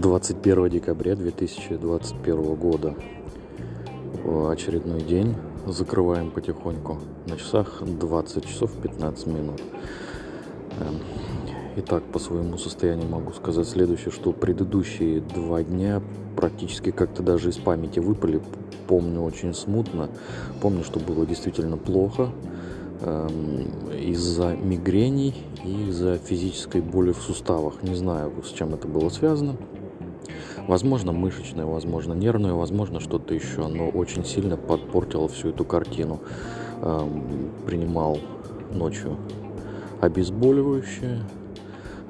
21 декабря 2021 года. Очередной день. Закрываем потихоньку. На часах 20 часов 15 минут. Эм, итак, по своему состоянию могу сказать следующее, что предыдущие два дня практически как-то даже из памяти выпали. Помню очень смутно. Помню, что было действительно плохо эм, из-за мигрений и из-за физической боли в суставах. Не знаю, с чем это было связано. Возможно, мышечное, возможно, нервное, возможно, что-то еще, но очень сильно подпортило всю эту картину. Эм, принимал ночью обезболивающее,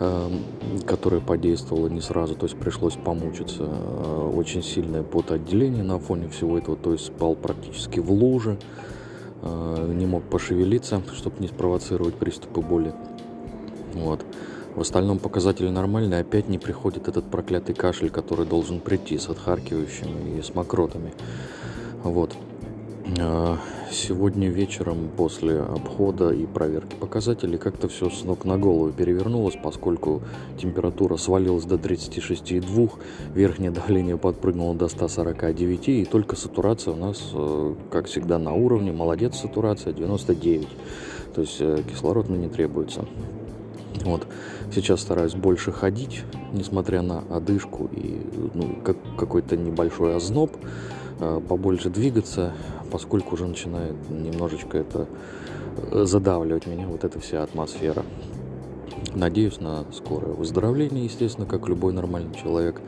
эм, которое подействовало не сразу, то есть пришлось помучиться. Э, очень сильное потоотделение на фоне всего этого, то есть спал практически в луже, э, не мог пошевелиться, чтобы не спровоцировать приступы боли. Вот. В остальном показатели нормальные, опять не приходит этот проклятый кашель, который должен прийти с отхаркивающими и с мокротами. Вот. А, сегодня вечером после обхода и проверки показателей как-то все с ног на голову перевернулось, поскольку температура свалилась до 36,2, верхнее давление подпрыгнуло до 149, и только сатурация у нас, э, как всегда, на уровне. Молодец, сатурация 99. То есть э, кислород мне не требуется. Вот. Сейчас стараюсь больше ходить, несмотря на одышку и ну, как, какой-то небольшой озноб, э, побольше двигаться, поскольку уже начинает немножечко это э, задавливать меня, вот эта вся атмосфера. Надеюсь на скорое выздоровление, естественно, как любой нормальный человек.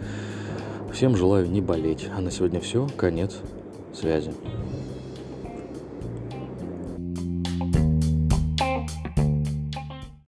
Всем желаю не болеть. А на сегодня все. Конец связи.